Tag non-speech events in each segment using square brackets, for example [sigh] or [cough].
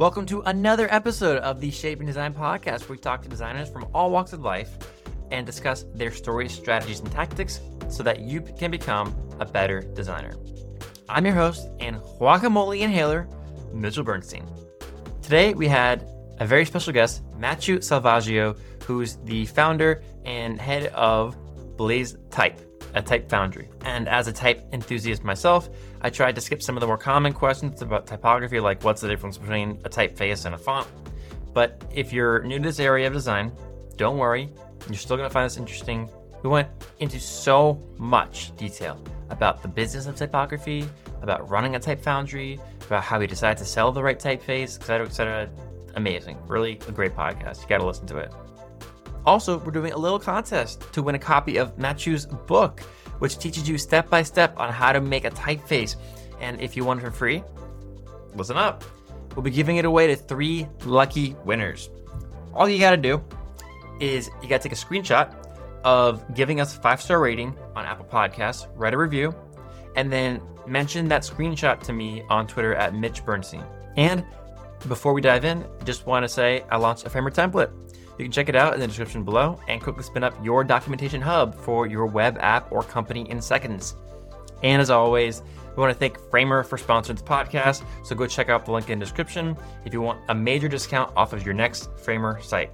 Welcome to another episode of the Shaping Design Podcast, where we talk to designers from all walks of life and discuss their stories, strategies, and tactics so that you can become a better designer. I'm your host and guacamole inhaler, Mitchell Bernstein. Today we had a very special guest, Matthieu Salvaggio, who's the founder and head of Blaze Type, a type foundry. And as a type enthusiast myself, I tried to skip some of the more common questions about typography, like what's the difference between a typeface and a font. But if you're new to this area of design, don't worry, you're still going to find this interesting. We went into so much detail about the business of typography, about running a type foundry, about how we decide to sell the right typeface, etc., etc. Amazing. Really a great podcast. You got to listen to it. Also, we're doing a little contest to win a copy of Matthieu's book, which teaches you step by step on how to make a typeface. And if you want it for free, listen up. We'll be giving it away to three lucky winners. All you got to do is you got to take a screenshot of giving us a five star rating on Apple Podcasts, write a review, and then mention that screenshot to me on Twitter at Mitch Bernstein. And before we dive in, just want to say I launched a Framer template. You can check it out in the description below and quickly spin up your documentation hub for your web app or company in seconds. And as always, we want to thank Framer for sponsoring the podcast, so go check out the link in the description if you want a major discount off of your next Framer site.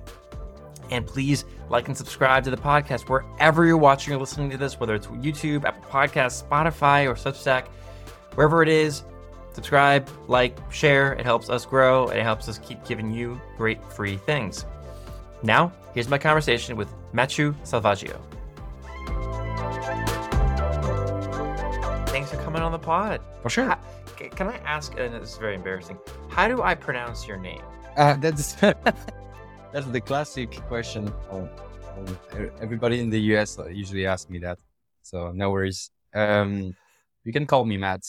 And please like and subscribe to the podcast wherever you're watching or listening to this, whether it's YouTube, Apple Podcasts, Spotify, or Substack, wherever it is. Subscribe, like, share. It helps us grow and it helps us keep giving you great free things. Now, here's my conversation with Matthieu Salvaggio. Thanks for coming on the pod. For sure. How- can I ask, and this is very embarrassing, how do I pronounce your name? Uh, that's [laughs] that's the classic question. Oh, oh, everybody in the US usually asks me that, so no worries. Um, you can call me Matt.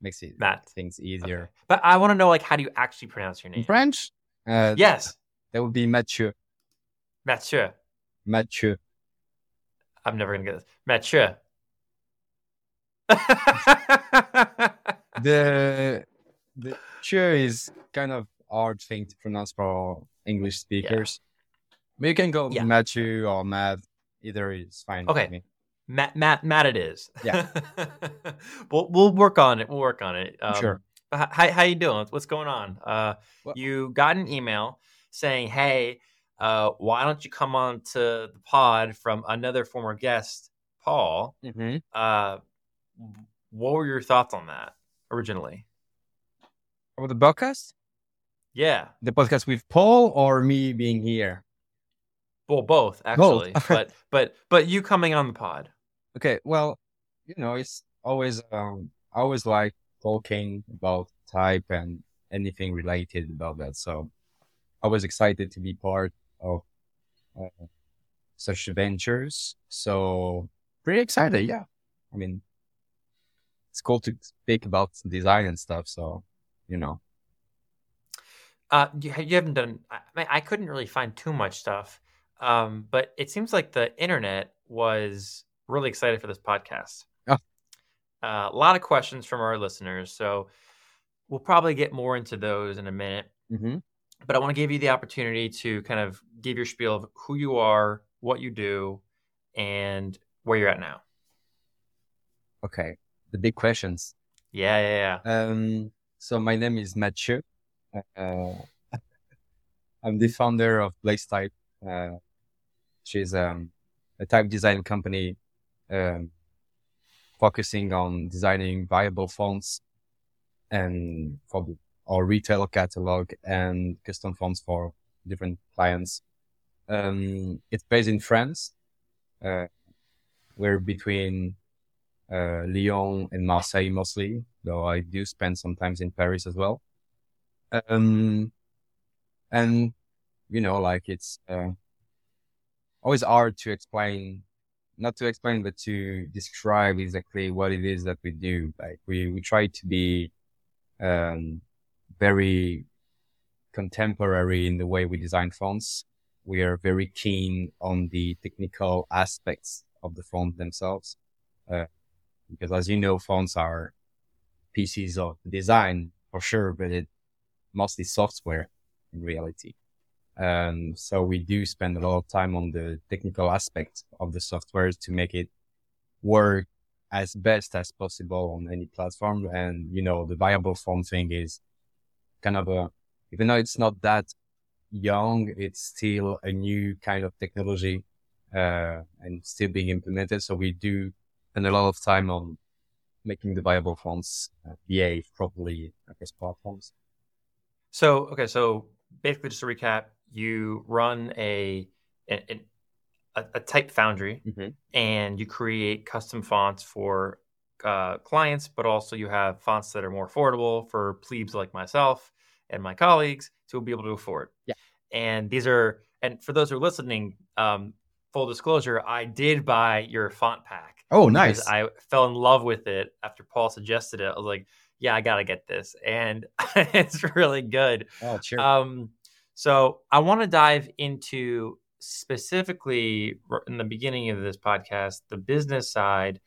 Makes it Matt. things easier. Okay. But I want to know, like, how do you actually pronounce your In name? French, uh, Yes, that would be Matthieu. Matthieu. Matthieu. I'm never gonna get this. Matthieu. The the Thieu is kind of hard thing to pronounce for English speakers. But you can go Yeah. Matthieu or Matt. Either is fine. with Okay. me. Matt, Matt, Matt, it is. Yeah. [laughs] we'll we'll work on it. We'll work on it. Um, Sure. How how you doing? What's going on? Uh, Well- you got an email saying, "Hey, uh, why don't you come on to the pod from another former guest, Paul?" Mm-hmm. Uh, what were your thoughts on that originally? About the podcast? Yeah, The podcast with Paul or me being here? well, both actually, Both. [laughs] but but but you coming on the pod. Okay, well, you know, it's always um I always like talking about type and anything related about that. So I was excited to be part of uh, such ventures. So pretty excited, yeah. I mean, it's cool to speak about design and stuff. So you know, Uh, you, you haven't done. I, I couldn't really find too much stuff, um, but it seems like the internet was really excited for this podcast. Oh. Uh, a lot of questions from our listeners, so we'll probably get more into those in a minute. mm-hmm. But I want to give you the opportunity to kind of give your spiel of who you are, what you do, and where you're at now. okay, the big questions. Yeah, yeah, yeah. Um, so my name is Matthieu. Uh, [laughs] I'm the founder of Blaze Type. Uh, she's um, a type design company um, focusing on designing variable fonts and for the, our retail catalog and custom fonts for different clients. Um, it's based in France. Uh, we're between uh, Lyon and Marseille mostly, though I do spend sometimes in Paris as well. Um, and you know, like it's uh, always hard to explain, not to explain, but to describe exactly what it is that we do. Like we we try to be um, very contemporary in the way we design fonts. We are very keen on the technical aspects of the font themselves. Uh, because as you know, fonts are pieces of design for sure, but it, mostly software in reality. Um, so we do spend a lot of time on the technical aspect of the software to make it work as best as possible on any platform. And, you know, the variable form thing is kind of a, even though it's not that young, it's still a new kind of technology, uh, and still being implemented. So we do spend a lot of time on making the variable fonts uh, behave properly across platforms. So, okay. So basically just to recap, you run a, a, a type foundry mm-hmm. and you create custom fonts for uh, clients, but also you have fonts that are more affordable for plebes like myself and my colleagues to be able to afford. Yeah. And these are, and for those who are listening, um, full disclosure, I did buy your font pack. Oh, nice. I fell in love with it after Paul suggested it. I was like, yeah, I got to get this. And [laughs] it's really good. Oh, sure. Um, so I want to dive into specifically in the beginning of this podcast, the business side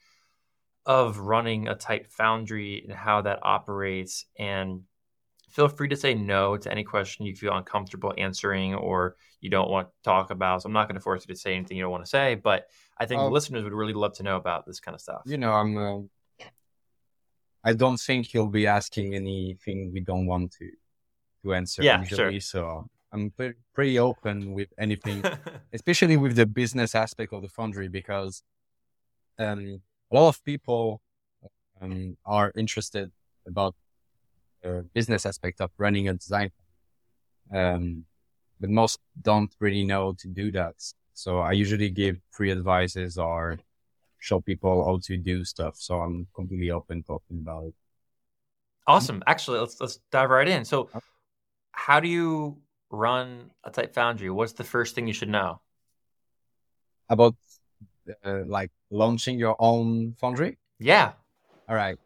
of running a type foundry and how that operates. And feel free to say no to any question you feel uncomfortable answering or you don't want to talk about. So I'm not going to force you to say anything you don't want to say, but I think listeners would really love to know about this kind of stuff. You know, I'm. Uh, I don't think you'll be asking anything we don't want to to answer. Yeah, usually, sure. So I'm pretty, pretty open with anything, [laughs] especially with the business aspect of the foundry, because um, a lot of people um, are interested about the business aspect of running a design. Um, but most don't really know to do that. So I usually give free advices or show people how to do stuff. So I'm completely open talking about it. Awesome. Actually, let's let's dive right in. So, how do you run a type foundry, what's the first thing you should know? About uh, like launching your own foundry? Yeah. All right.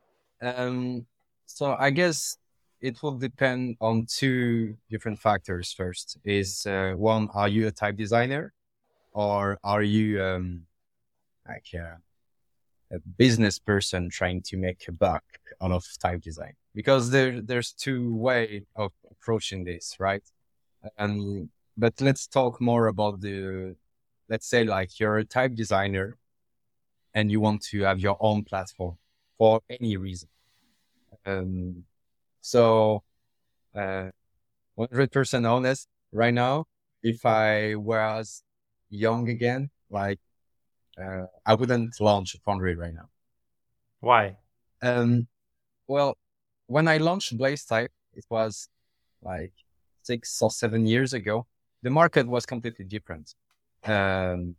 Um, so I guess it will depend on two different factors. First is uh, one, are you a type designer or are you um, like a, a business person trying to make a buck out of type design? Because there, there's two way of approaching this, right? Um, but let's talk more about the, let's say like you're a type designer and you want to have your own platform for any reason. Um, so, uh, 100% honest right now, if I was young again, like, uh, I wouldn't launch a foundry right now. Why? Um, well, when I launched Blaze Type, it was like six or seven years ago, the market was completely different. Um,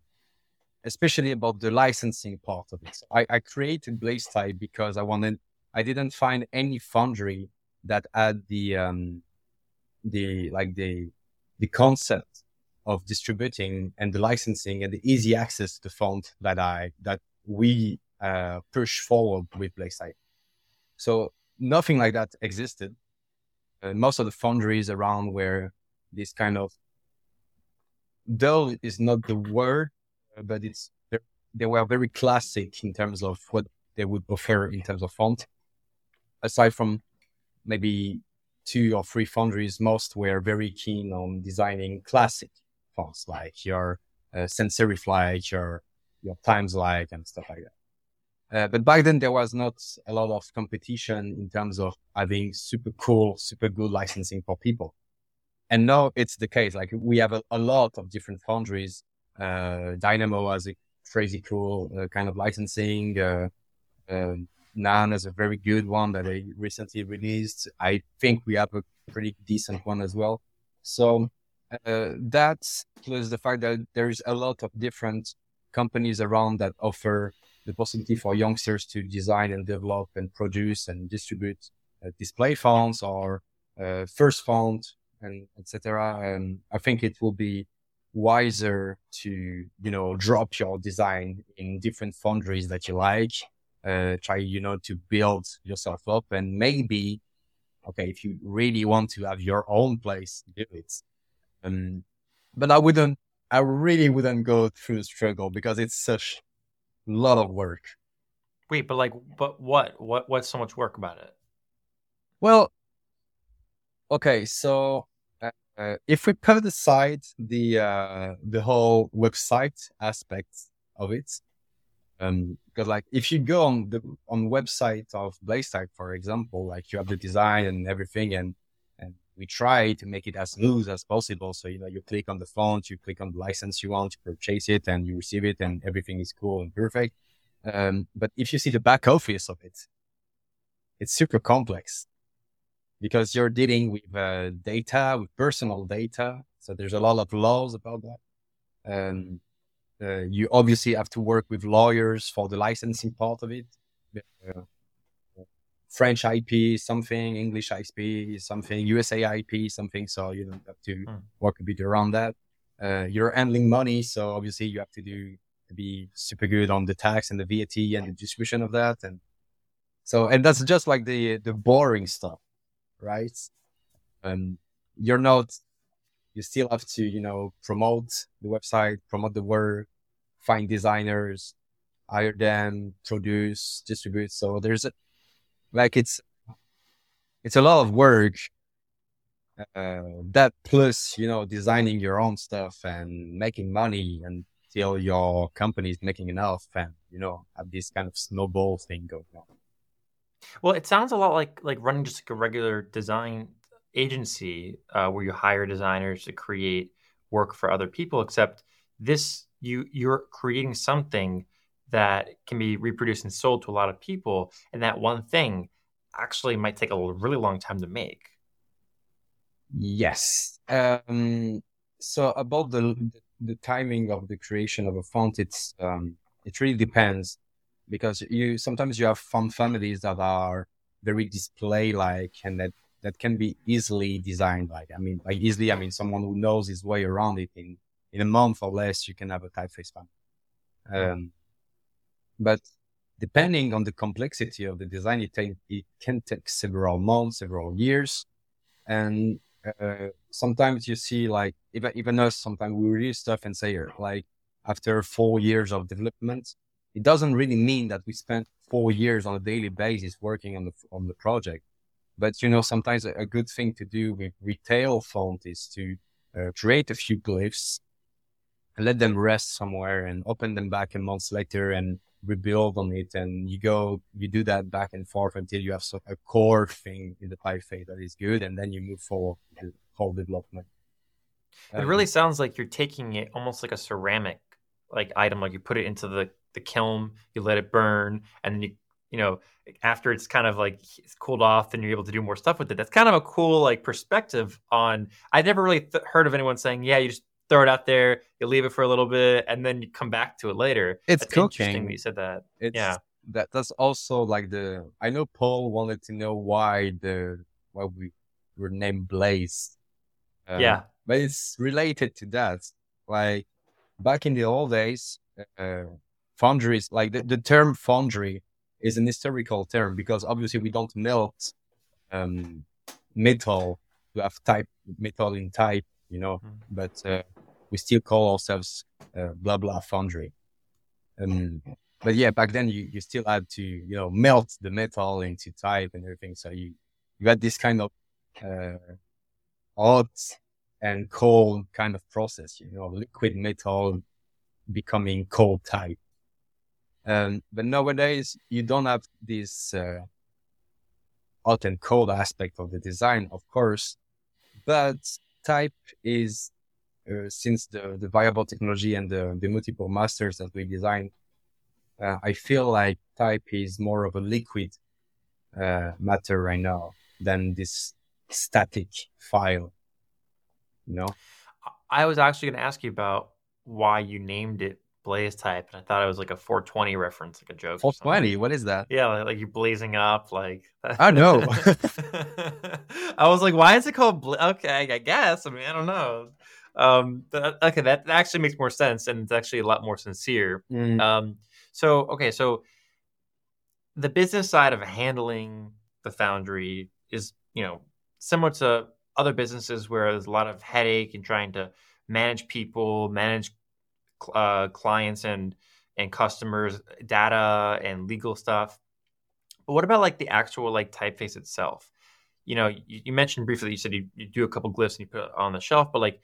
especially about the licensing part of it. I, I created Blaze Type because I wanted, I didn't find any foundry that had the, um, the, like the, the concept of distributing and the licensing and the easy access to the font that I, that we, uh, push forward with Blaze Type. So nothing like that existed uh, most of the foundries around were this kind of dull is not the word, but it's they were very classic in terms of what they would offer in terms of font. Aside from maybe two or three foundries, most were very keen on designing classic fonts like your uh, sans serif like your your times like and stuff like that. Uh, but back then there was not a lot of competition in terms of having super cool, super good licensing for people. And now it's the case. Like we have a, a lot of different foundries. Uh, Dinamo has a crazy cool uh, kind of licensing. Uh, um, Nan is a very good one that they recently released. I think we have a pretty decent one as well. So uh, that's plus the fact that there's a lot of different companies around that offer the possibility for youngsters to design and develop and produce and distribute uh, display fonts or uh, first font and etc. And I think it will be wiser to you know drop your design in different foundries that you like. Uh, try you know to build yourself up and maybe okay if you really want to have your own place do it. Um, but I wouldn't. I really wouldn't go through the struggle because it's such a lot of work. Wait, but like, but what? What? What's so much work about it? Well, Okay, so uh, if we put aside the uh, the whole website aspect of it, um, because like if you go on the on website of BlazeType, for example, like you have the design and everything, and and we try to make it as smooth as possible. So you know, you click on the font, you click on the license you want, you purchase it, and you receive it, and everything is cool and perfect. Um, but if you see the back office of it, it's super complex because you're dealing with uh, data, with personal data. So there's a lot of laws about that. And uh, you obviously have to work with lawyers for the licensing part of it. Uh, French IP, something, English IP, something, USA IP, something. So you don't have to hmm. work a bit around that. Uh, you're handling money, so obviously you have to do to be super good on the tax and the VAT and the distribution of that. And so, and that's just like the the boring stuff right? Um, you're not, you still have to, you know, promote the website, promote the work, find designers, hire them, produce, distribute. So there's a, like, it's, it's a lot of work. Uh, that plus, you know, designing your own stuff and making money until your company is making enough and, you know, have this kind of snowball thing going on. Well, it sounds a lot like like running just like a regular design agency uh, where you hire designers to create work for other people. Except this, you you're creating something that can be reproduced and sold to a lot of people, and that one thing actually might take a really long time to make. Yes. Um, so about the the timing of the creation of a font, it's um, it really depends because you sometimes you have font families that are very display like and that that can be easily designed like i mean by easily i mean someone who knows his way around it in in a month or less you can have a typeface font um, but depending on the complexity of the design it, take, it can take several months several years. And uh, sometimes you see like even even us sometimes we release stuff and say like after four years of development it doesn't really mean that we spent four years on a daily basis working on the on the project. But you know, sometimes a, a good thing to do with retail font is to uh, create a few glyphs, let them rest somewhere, and open them back a month later and rebuild on it. And you go, you do that back and forth until you have so, a core thing in the typeface that is good, and then you move forward to whole development. It um, really sounds like you're taking it almost like a ceramic like item, like you put it into the the kiln, you let it burn, and then you you know after it's kind of like it's cooled off, then you're able to do more stuff with it. That's kind of a cool like perspective on. I never really th- heard of anyone saying, yeah, you just throw it out there, you leave it for a little bit, and then you come back to it later. It's that's cooking. Interesting that you said that. It's, yeah, that that's also like the. I know Paul wanted to know why the why we were named Blaze. Uh, yeah, but it's related to that. Like back in the old days, uh, foundries, like the, the term foundry is an historical term because obviously we don't melt um, metal to have type metal in type, you know, mm. but uh, we still call ourselves uh, blah blah foundry. Um, but yeah, back then you, you still had to, you know, melt the metal into type and everything. So you, you had this kind of uh, hot and cold kind of process, you know, liquid metal becoming cold type. Um, but nowadays, you don't have this uh, hot and cold aspect of the design, of course, but type is, uh, since the, the variable technology and the, the multiple masters that we design, uh, I feel like type is more of a liquid uh, matter right now than this static file. You know, I was actually going to ask you about why you named it BlazeType, and I thought it was like a 420 reference, like a joke. 420, what is that? Yeah, like, like you're blazing up, like. [laughs] I know. [laughs] I was like, why is it called? Bla-? Okay, I guess. I mean, I don't know. Um, but, okay, that, that actually makes more sense, and it's actually a lot more sincere. Mm. Um, so okay, so the business side of handling the foundry is, you know, similar to other businesses where there's a lot of headache and trying to manage people, manage uh, clients and and customers data and legal stuff. But what about like the actual like typeface itself? you know, you, you mentioned briefly that you said you, you do a couple glyphs and you put it on the shelf, but like,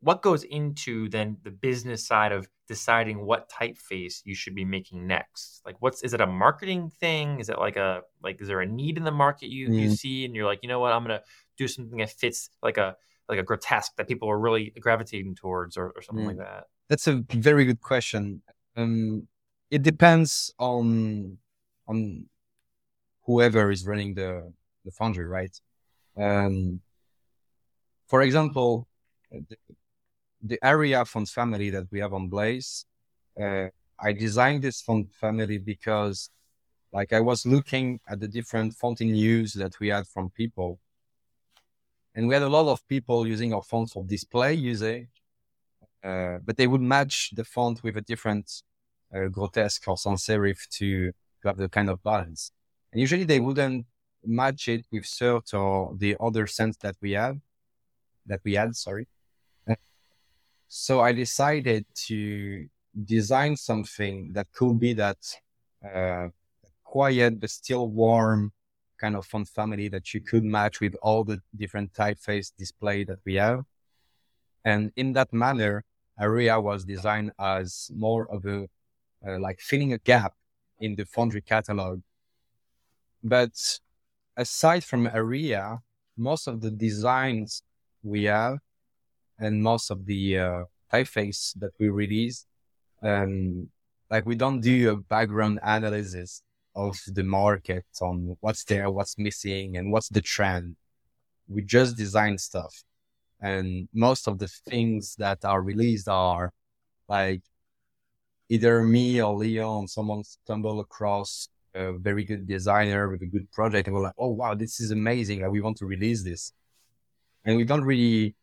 what goes into then the business side of deciding what typeface you should be making next? Like, what's is it a marketing thing? Is it like a like is there a need in the market you mm. you see and you're like, you know what, I'm gonna do something that fits like a like a grotesque that people are really gravitating towards or, or something mm. like that? That's a very good question. Um, it depends on on whoever is running the the foundry, right? Um, for example, the, the Aria font family that we have on Blaze, uh, I designed this font family because like I was looking at the different font in use that we had from people. And we had a lot of people using our fonts for display usage, uh, but they would match the font with a different uh, grotesque or sans serif to, to have the kind of balance. And usually they wouldn't match it with Surt or the other scents that we have, that we had, sorry. So I decided to design something that could be that uh, quiet but still warm kind of font family that you could match with all the different typeface display that we have. And in that manner, Aria was designed as more of a uh, like filling a gap in the Foundry catalog. But aside from Aria, most of the designs we have and most of the uh, typeface that we release, um, like we don't do a background analysis of the market on what's there, what's missing, and what's the trend. We just design stuff. And most of the things that are released are like either me or Leon, someone stumble across a very good designer with a good project and we're like, oh wow, this is amazing. Like, we want to release this. And we don't really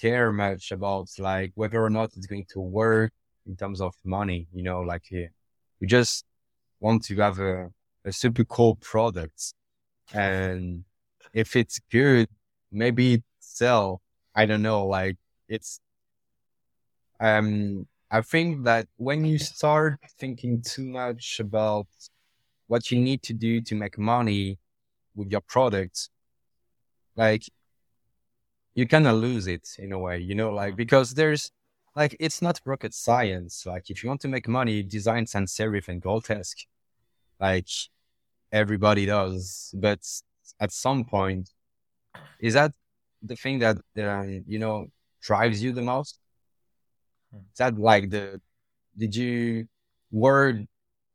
care much about like whether or not it's going to work in terms of money, you know, like eh, we just want to have a, a super cool product. And if it's good, maybe I don't know. Like it's, um, I think that when you start thinking too much about what you need to do to make money with your product, like you kind of lose it in a way, you know, like because there's like it's not rocket science. Like if you want to make money, design sans serif and grotesque, like everybody does. But at some point, is that the thing that uh, you know drives you the most? Is that like the did you work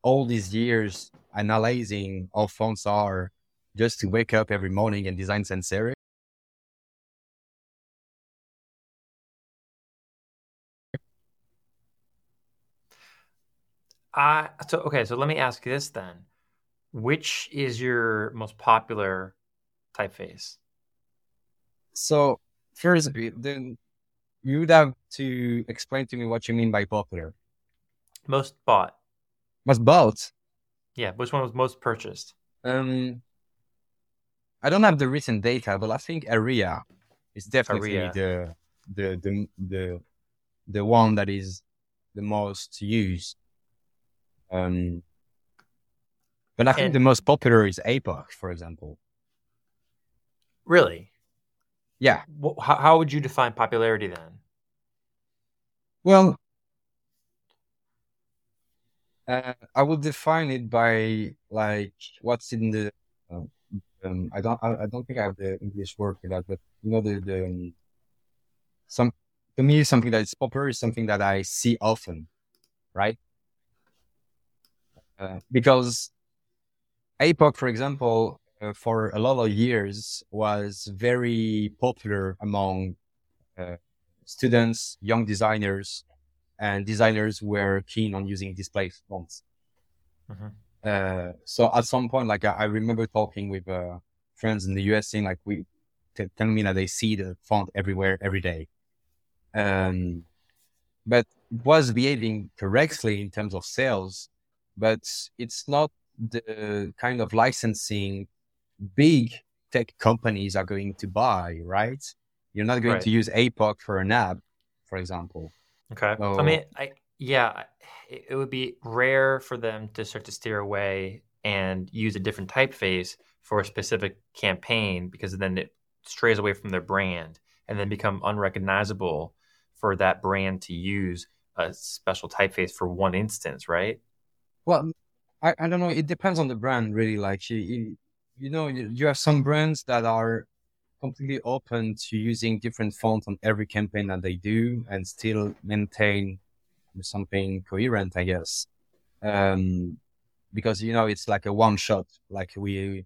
all these years analyzing how fonts are just to wake up every morning and design sans serif? Uh, so okay, so let me ask you this then. Which is your most popular typeface? So first, then you would have to explain to me what you mean by popular. Most bought. Most bought. Yeah, which one was most purchased? Um, I don't have the recent data, but I think Aria is definitely Aria. the the the the the one that is the most used. Um, but I think and, the most popular is APOC, for example. Really? Yeah. How, how would you define popularity then? Well, uh, I would define it by like what's in the. Uh, um, I don't. I, I, don't think I have the English word for that, but you know the the um, some to me something that is popular is something that I see often, right? Uh, because APOC, for example, uh, for a lot of years was very popular among uh, students, young designers, and designers were keen on using display fonts. Mm-hmm. Uh, so at some point, like I, I remember talking with uh, friends in the US, saying like we t- telling me that they see the font everywhere every day. Um, but it was behaving correctly in terms of sales but it's not the kind of licensing big tech companies are going to buy, right? You're not going right. to use APOC for an app, for example. Okay. So, I mean, I yeah, it, it would be rare for them to start to steer away and use a different typeface for a specific campaign because then it strays away from their brand and then become unrecognizable for that brand to use a special typeface for one instance, right? Well, I, I don't know. It depends on the brand, really. Like you, you know, you have some brands that are completely open to using different fonts on every campaign that they do and still maintain something coherent, I guess. Um, because you know it's like a one shot. Like we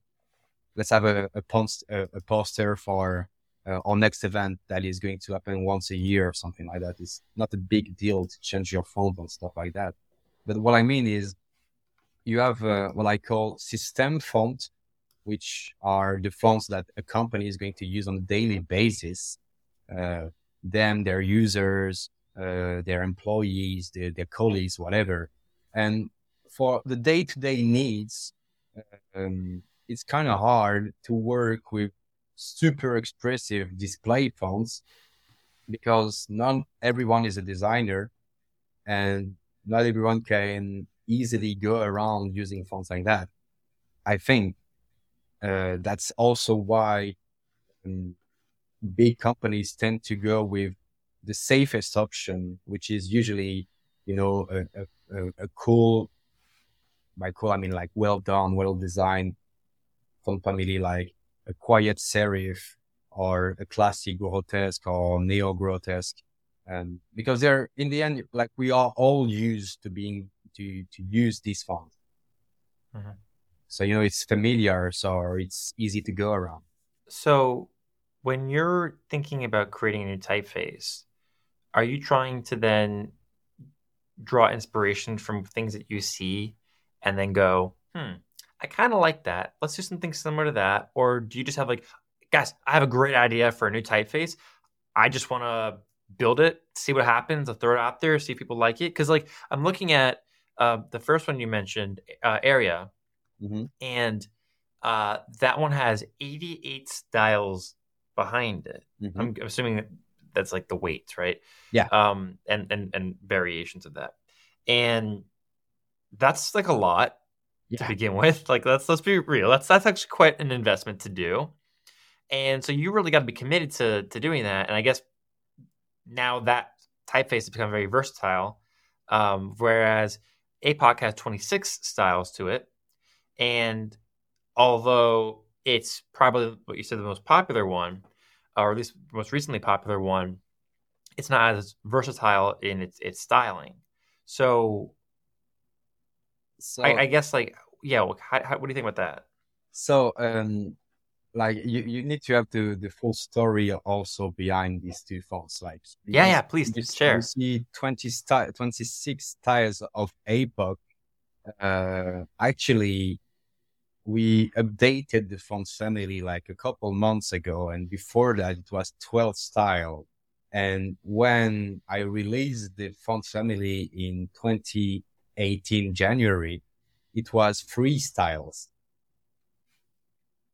let's have a a, post, a, a poster for uh, our next event that is going to happen once a year or something like that. It's not a big deal to change your font and stuff like that. But what I mean is you have uh, what I call system font, which are the fonts that a company is going to use on a daily basis. Uh, them, their users, uh, their employees, their, their colleagues, whatever. And for the day to day needs, um, it's kind of hard to work with super expressive display fonts because not everyone is a designer and not everyone can easily go around using fonts like that. I think uh, that's also why um, big companies tend to go with the safest option, which is usually, you know, a, a, a cool, by cool, I mean like well done, well designed family, like a quiet serif or a classic grotesque or neo grotesque. And because they're in the end, like we are all used to being to to use these fonts. Mm-hmm. So you know it's familiar, so it's easy to go around. So when you're thinking about creating a new typeface, are you trying to then draw inspiration from things that you see and then go, hmm, I kind of like that. Let's do something similar to that. Or do you just have like, guys, I have a great idea for a new typeface. I just want to build it, see what happens, I'll throw it out there, see if people like it. Cause like I'm looking at uh, the first one you mentioned, uh, Aria, mm-hmm. and uh, that one has 88 styles behind it. Mm-hmm. I'm assuming that that's like the weights, right? Yeah. Um, and and and variations of that, and that's like a lot yeah. to begin [laughs] with. Like let's let's be real. That's that's actually quite an investment to do, and so you really got to be committed to to doing that. And I guess now that typeface has become very versatile, um, whereas APOC has 26 styles to it. And although it's probably what you said the most popular one, or at least most recently popular one, it's not as versatile in its its styling. So, so I, I guess like yeah, well, how, how, what do you think about that? So um, like you, you need to have the the full story also behind these two fonts like yeah yeah please you, share you see 20 st- 26 styles of APOC uh actually we updated the font family like a couple months ago and before that it was 12 style and when i released the font family in 2018 january it was three styles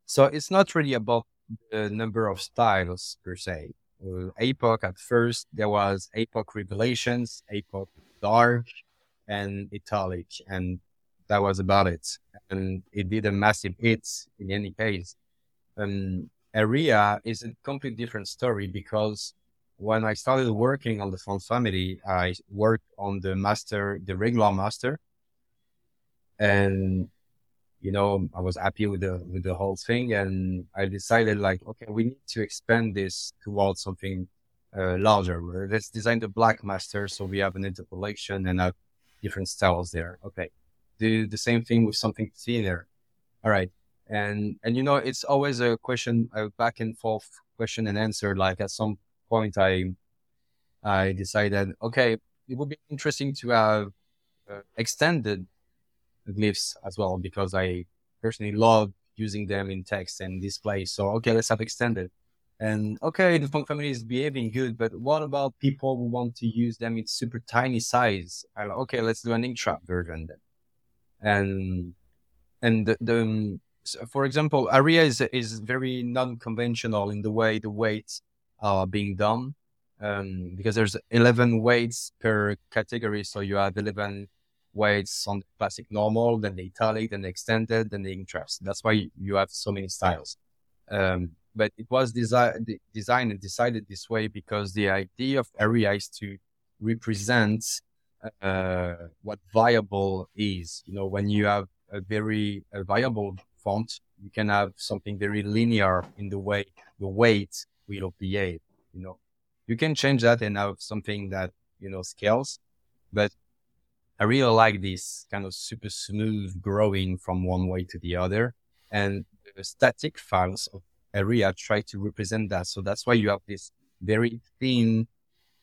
so it's not really about the number of styles per se. Uh, APOC at first, there was APOC Revelations, APOC Dark, and Italic, and that was about it. And it did a massive hit in any case. Um, Aria is a completely different story because when I started working on the font family, I worked on the master, the regular master. And you know, I was happy with the with the whole thing, and I decided like, okay, we need to expand this towards something uh, larger. Let's design the black master so we have an interpolation and have different styles there. Okay, do the same thing with something thinner. All right, and and you know, it's always a question, a back and forth question and answer. Like at some point, I I decided, okay, it would be interesting to have uh, extended glyphs as well because I personally love using them in text and display. So okay, let's have extended. And okay, the font family is behaving good, but what about people who want to use them in super tiny size? Like, okay, let's do an ink trap version then. And and the, the so for example, Aria is is very non-conventional in the way the weights are being done. Um, because there's 11 weights per category, so you have 11 weights on the classic normal, then the italic, then the extended, then the interest. That's why you have so many styles. Um, but it was desi- designed and decided this way because the idea of Aria is to represent uh, what variable is. You know, when you have a very a variable font, you can have something very linear in the way the weight will behave. You know, you can change that and have something that you know scales, but I really like this kind of super smooth growing from one way to the other. And the static files of Aria try to represent that. So that's why you have this very thin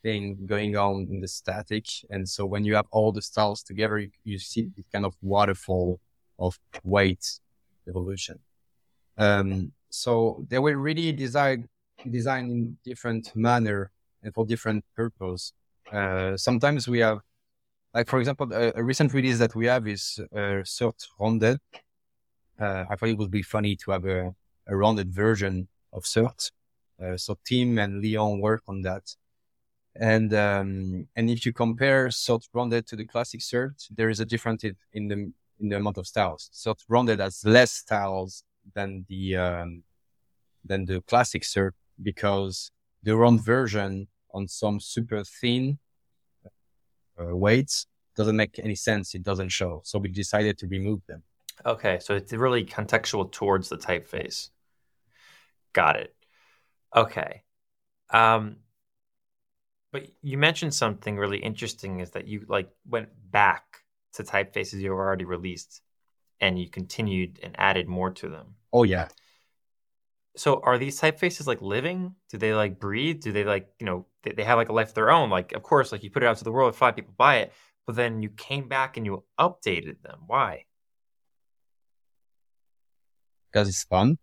thing going on in the static. And so when you have all the styles together, you, you see this kind of waterfall of weight evolution. Um, so they were really designed, designed in different manner and for different purpose. Uh, sometimes we have, like, for example, a, a recent release that we have is uh, Surt Rounded. Uh, I thought it would be funny to have a, a rounded version of Surt. Uh, so Tim and Leon work on that. And um, and if you compare Surt Rounded to the classic Surt, there is a difference in the in the amount of styles. Surt Rounded has less styles than the um, than the classic Surt because the round version on some super thin uh, weights doesn't make any sense. It doesn't show. So we decided to remove them. Okay, so it's really contextual towards the typeface. Got it. Okay. Um, but you mentioned something really interesting is that you like went back to typefaces you were already released and you continued and added more to them. Oh yeah. So are these typefaces like living? Do they like breathe? Do they like, you know, they, they have like a life of their own? Like, of course, like you put it out to the world, five people buy it, but then you came back and you updated them. Why? Because it's fun.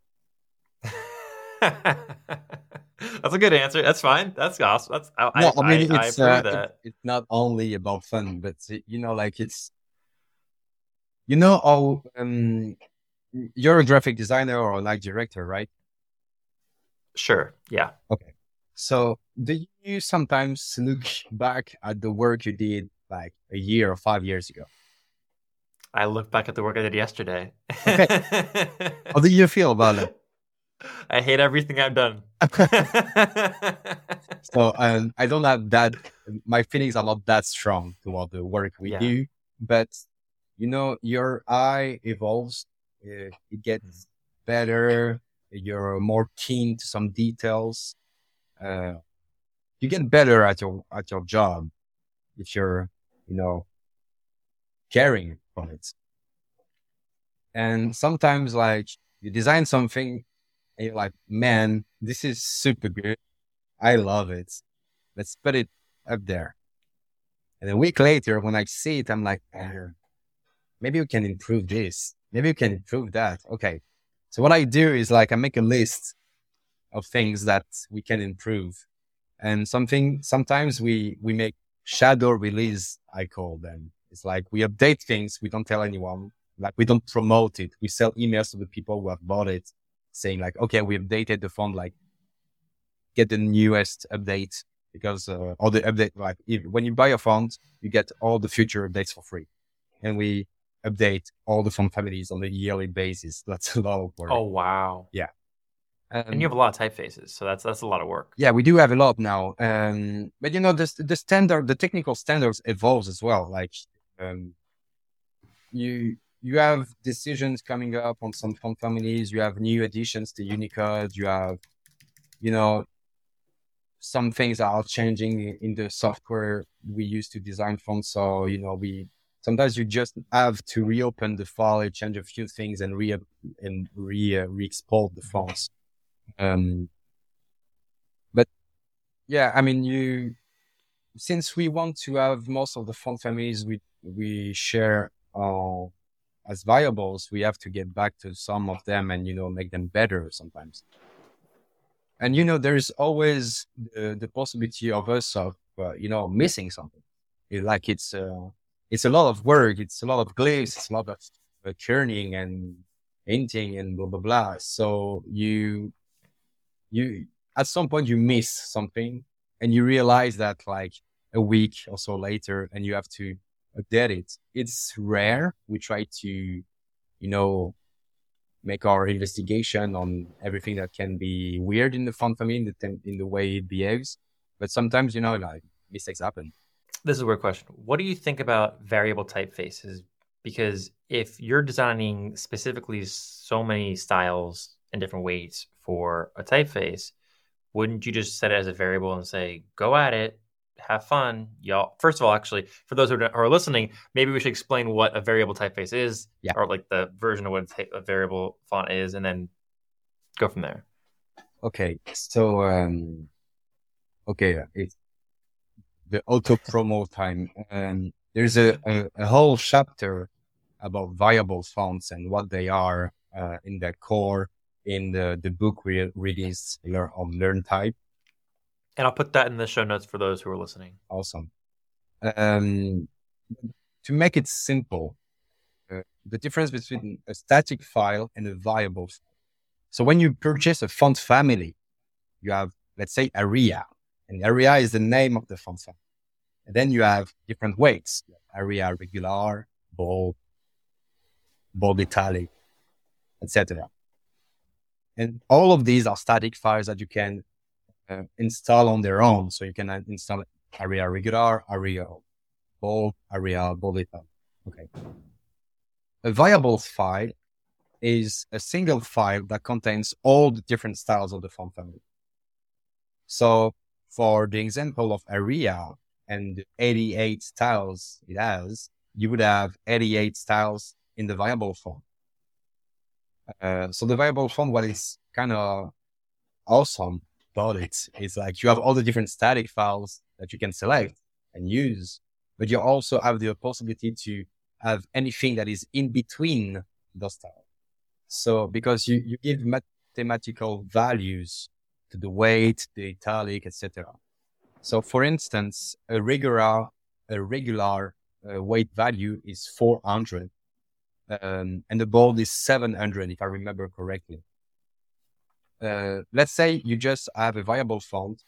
[laughs] That's a good answer. That's fine. That's awesome. That's I, no, I, I mean I, it's uh, it, it's not only about fun, but you know, like it's you know, oh, um, you're a graphic designer or a like director, right? Sure. Yeah. Okay. So, do you sometimes look [laughs] back at the work you did like a year or five years ago? I look back at the work I did yesterday. Okay. [laughs] How do you feel about it? I hate everything I've done. [laughs] so um, I don't have that. My feelings are not that strong toward the work we yeah. do, but you know, your eye evolves. It, it gets better. You're more keen to some details. Uh, you get better at your at your job if you're, you know, caring from it. And sometimes, like you design something and you're like, man, this is super good. I love it. Let's put it up there. And a week later, when I see it, I'm like, maybe we can improve this. Maybe we can improve that. Okay. So what I do is like, I make a list of things that we can improve. And something, sometimes we, we make shadow release, I call them. It's like we update things. We don't tell anyone. Like we don't promote it. We sell emails to the people who have bought it saying like, okay, we updated the font, like get the newest update because uh, all the update, like if, when you buy a font, you get all the future updates for free. And we update all the font families on a yearly basis. [laughs] That's a lot of work. Oh, wow. Yeah. Um, and you have a lot of typefaces, so that's that's a lot of work. Yeah, we do have a lot now. Um, but you know, the the standard, the technical standards evolves as well. Like, um, you you have decisions coming up on some font families. You have new additions to Unicode. You have, you know, some things are changing in the software we use to design fonts. So, you know, we sometimes you just have to reopen the file, change a few things, and re and re uh, re-export the fonts. Um, but yeah, I mean, you since we want to have most of the font families we we share. Uh, as variables, we have to get back to some of them and, you know, make them better sometimes. And, you know, there's always the, the possibility of us of, uh, you know, missing something. It, like it's, uh, it's a lot of work. It's a lot of glyphs. It's a lot of uh, kerning and hinting and blah, blah, blah. So you, you, at some point you miss something and you realize that like a week or so later and you have to update it. It's rare. We try to, you know, make our investigation on everything that can be weird in the font family in the, in the way it behaves. But sometimes, you know, like mistakes happen. This is a weird question. What do you think about variable typefaces? Because if you're designing specifically so many styles and different weights for a typeface, wouldn't you just set it as a variable and say, go at it, have fun, y'all? First of all, actually, for those who are listening, maybe we should explain what a variable typeface is, yeah. or like the version of what a variable font is, and then go from there. Okay, so um, okay, it's the auto promo [laughs] time. and there's a, a, a, whole chapter about variable fonts and what they are uh, in their core in the, the book we released on Learn Type. And I'll put that in the show notes for those who are listening. Awesome. Um, to make it simple, uh, the difference between a static file and a variable file. So when you purchase a font family, you have, let's say, Arial, and Arial is the name of the font family. And then you have different weights, Arial regular, bold, bold italic, etc. And all of these are static files that you can uh, install on their own. So you can install Arial regular, Arial bold, bold italic. Okay. A variable file is a single file that contains all the different styles of the font family. So for the example of Arial and 88 styles it has, you would have 88 styles in the variable font. Uh, so the variable font, what is kind of awesome about it is like you have all the different static files that you can select and use, but you also have the possibility to have anything that is in between those styles. So because you, you give mathematical values to the weight, the italic, etc. So for instance, a regular, a regular uh, weight value is 400 um, and the bold is 700 if I remember correctly. Uh, let's say you just have a variable font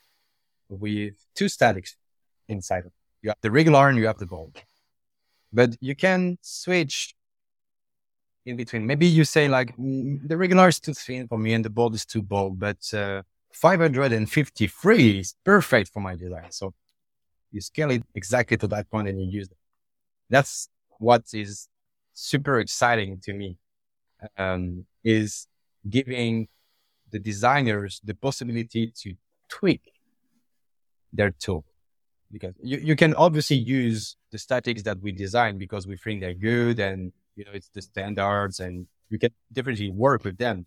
with two statics inside of it. You have the regular and you have the bold. But you can switch in between. Maybe you say like mm, the regular is too thin for me and the bold is too bold, but uh, 553 is perfect for my design. So you scale it exactly to that point and you use it. That's what is super exciting to me um, is giving the designers the possibility to tweak their tool because you, you can obviously use the statics that we design because we think they're good and you know it's the standards and you can definitely work with them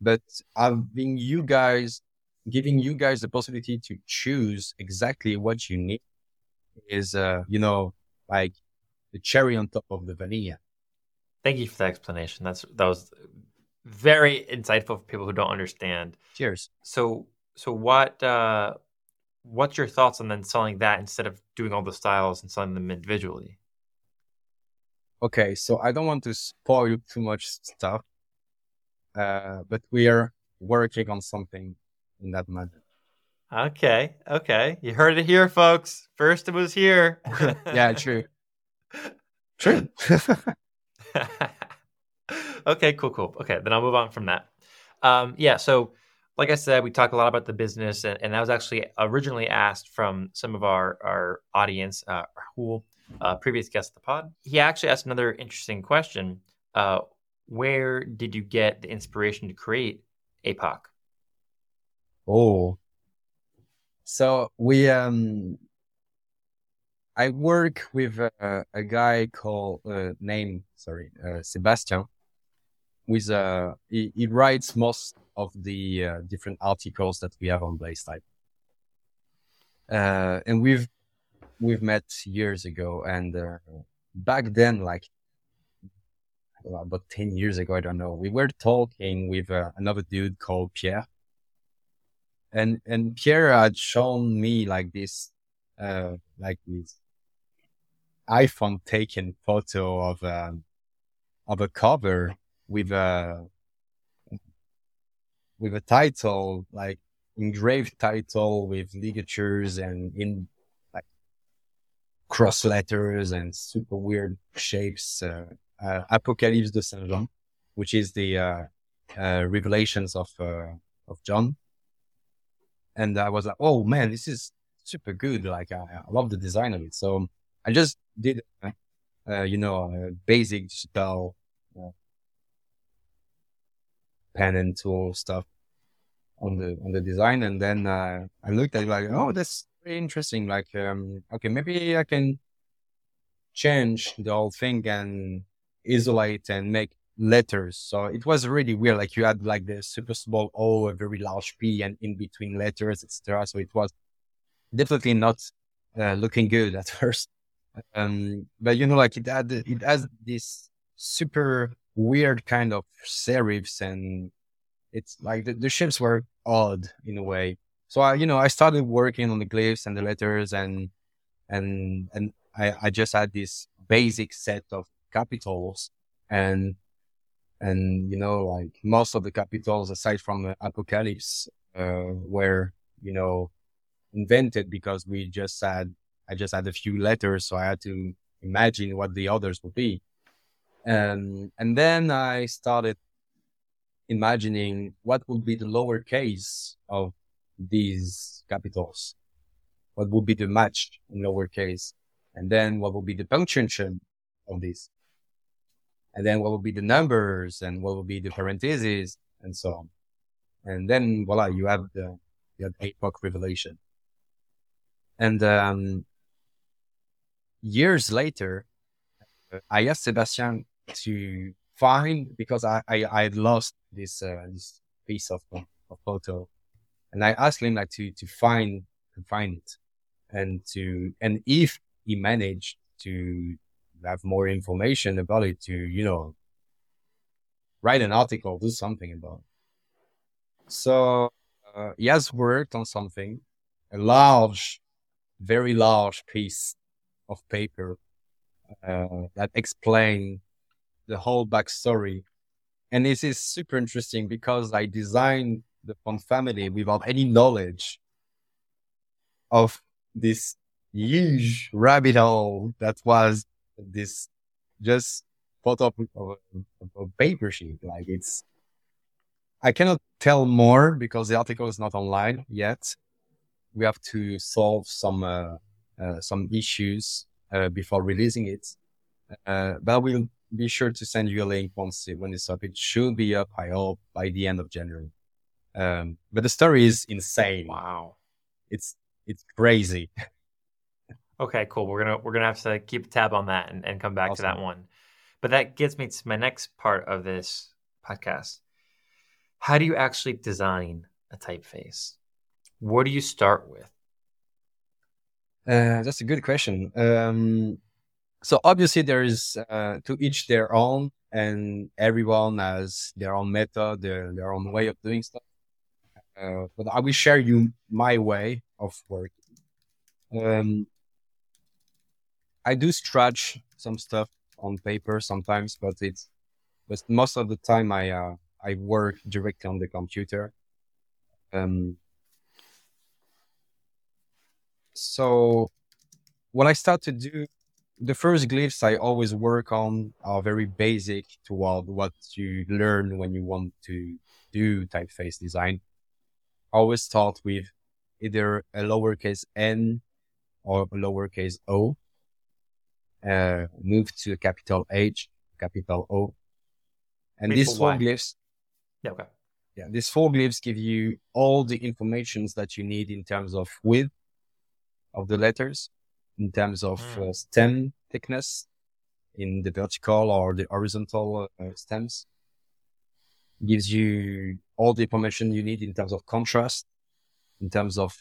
but having you guys giving you guys the possibility to choose exactly what you need is uh you know like the cherry on top of the vanilla. Thank you for the explanation. That's that was very insightful for people who don't understand. Cheers. So so what uh what's your thoughts on then selling that instead of doing all the styles and selling them individually? Okay, so I don't want to spoil too much stuff. Uh, but we are working on something in that manner. Okay, okay. You heard it here, folks. First it was here. [laughs] yeah, true. [laughs] True. [laughs] okay, cool, cool. Okay, then I'll move on from that. Um, yeah, so like I said, we talk a lot about the business, and, and that was actually originally asked from some of our our audience, uh, uh, previous guest of the pod. He actually asked another interesting question. Uh, where did you get the inspiration to create APOC? Oh, so we um I work with a, a guy called uh, name sorry uh, Sebastian. With uh, he, he, writes most of the uh, different articles that we have on Blaze Type, uh, and we've we've met years ago. And uh, back then, like about ten years ago, I don't know, we were talking with uh, another dude called Pierre, and and Pierre had shown me like this uh, like this iPhone taken photo of um, of a cover with a with a title like engraved title with ligatures and in like cross letters and super weird shapes. Uh, uh, Apocalypse de Saint Jean, which is the uh, uh, revelations of uh, of John. And I was like, oh man, this is super good. Like I, I love the design of it. So I just did, uh, you know, basic digital pen and tool stuff on the on the design, and then uh, I looked at it like, oh, that's very interesting. Like, um, okay, maybe I can change the whole thing and isolate and make letters. So it was really weird. Like you had like the super small O, a very large P, and in between letters, etc. So it was definitely not uh, looking good [laughs] at first. Um, but you know, like it had, it has this super weird kind of serifs and it's like the, the shapes were odd in a way. So I, you know, I started working on the glyphs and the letters and, and, and I, I just had this basic set of capitals and, and, you know, like most of the capitals aside from the apocalypse, uh, were, you know, invented because we just had, I just had a few letters. So I had to imagine what the others would be. And, and then I started imagining what would be the lowercase of these capitals. What would be the match in lowercase? And then what would be the punctuation of this? And then what would be the numbers and what would be the parentheses and so on. And then voila, you have the, you have Apoc revelation. And, um, years later, I asked Sebastian to find because I, I, I lost this, uh, this piece of, of photo and I asked him like to, to find, to find it and to, and if he managed to have more information about it to, you know, write an article, do something about it. So, uh, he has worked on something, a large, very large piece of paper, uh, that explain the whole backstory. And this is super interesting because I designed the font family without any knowledge of this huge rabbit hole that was this just photo of, of, paper sheet. Like it's, I cannot tell more because the article is not online yet. We have to solve some, uh, uh, some issues, uh, before releasing it. Uh, but I will be sure to send you a link once it, when it's up. It should be up, I hope, by the end of January. Um, but the story is insane. Wow. It's, it's crazy. [laughs] okay, cool. We're going to, we're to have to keep a tab on that and, and come back awesome. to that one. But that gets me to my next part of this podcast. How do you actually design a typeface? What do you start with? Uh, that's a good question. Um, so obviously there is uh, to each their own, and everyone has their own method, their their own way of doing stuff. Uh, but I will share you my way of working. Um, I do stretch some stuff on paper sometimes, but it's but most of the time I uh, I work directly on the computer. Um, so what I start to do, the first glyphs I always work on are very basic toward what you learn when you want to do typeface design always start with either a lowercase n or a lowercase o, uh, move to a capital H, capital O. And these four glyphs. Yeah, okay. Yeah, these four glyphs give you all the informations that you need in terms of width of the letters, in terms of mm. stem thickness in the vertical or the horizontal uh, stems, gives you all the information you need in terms of contrast, in terms of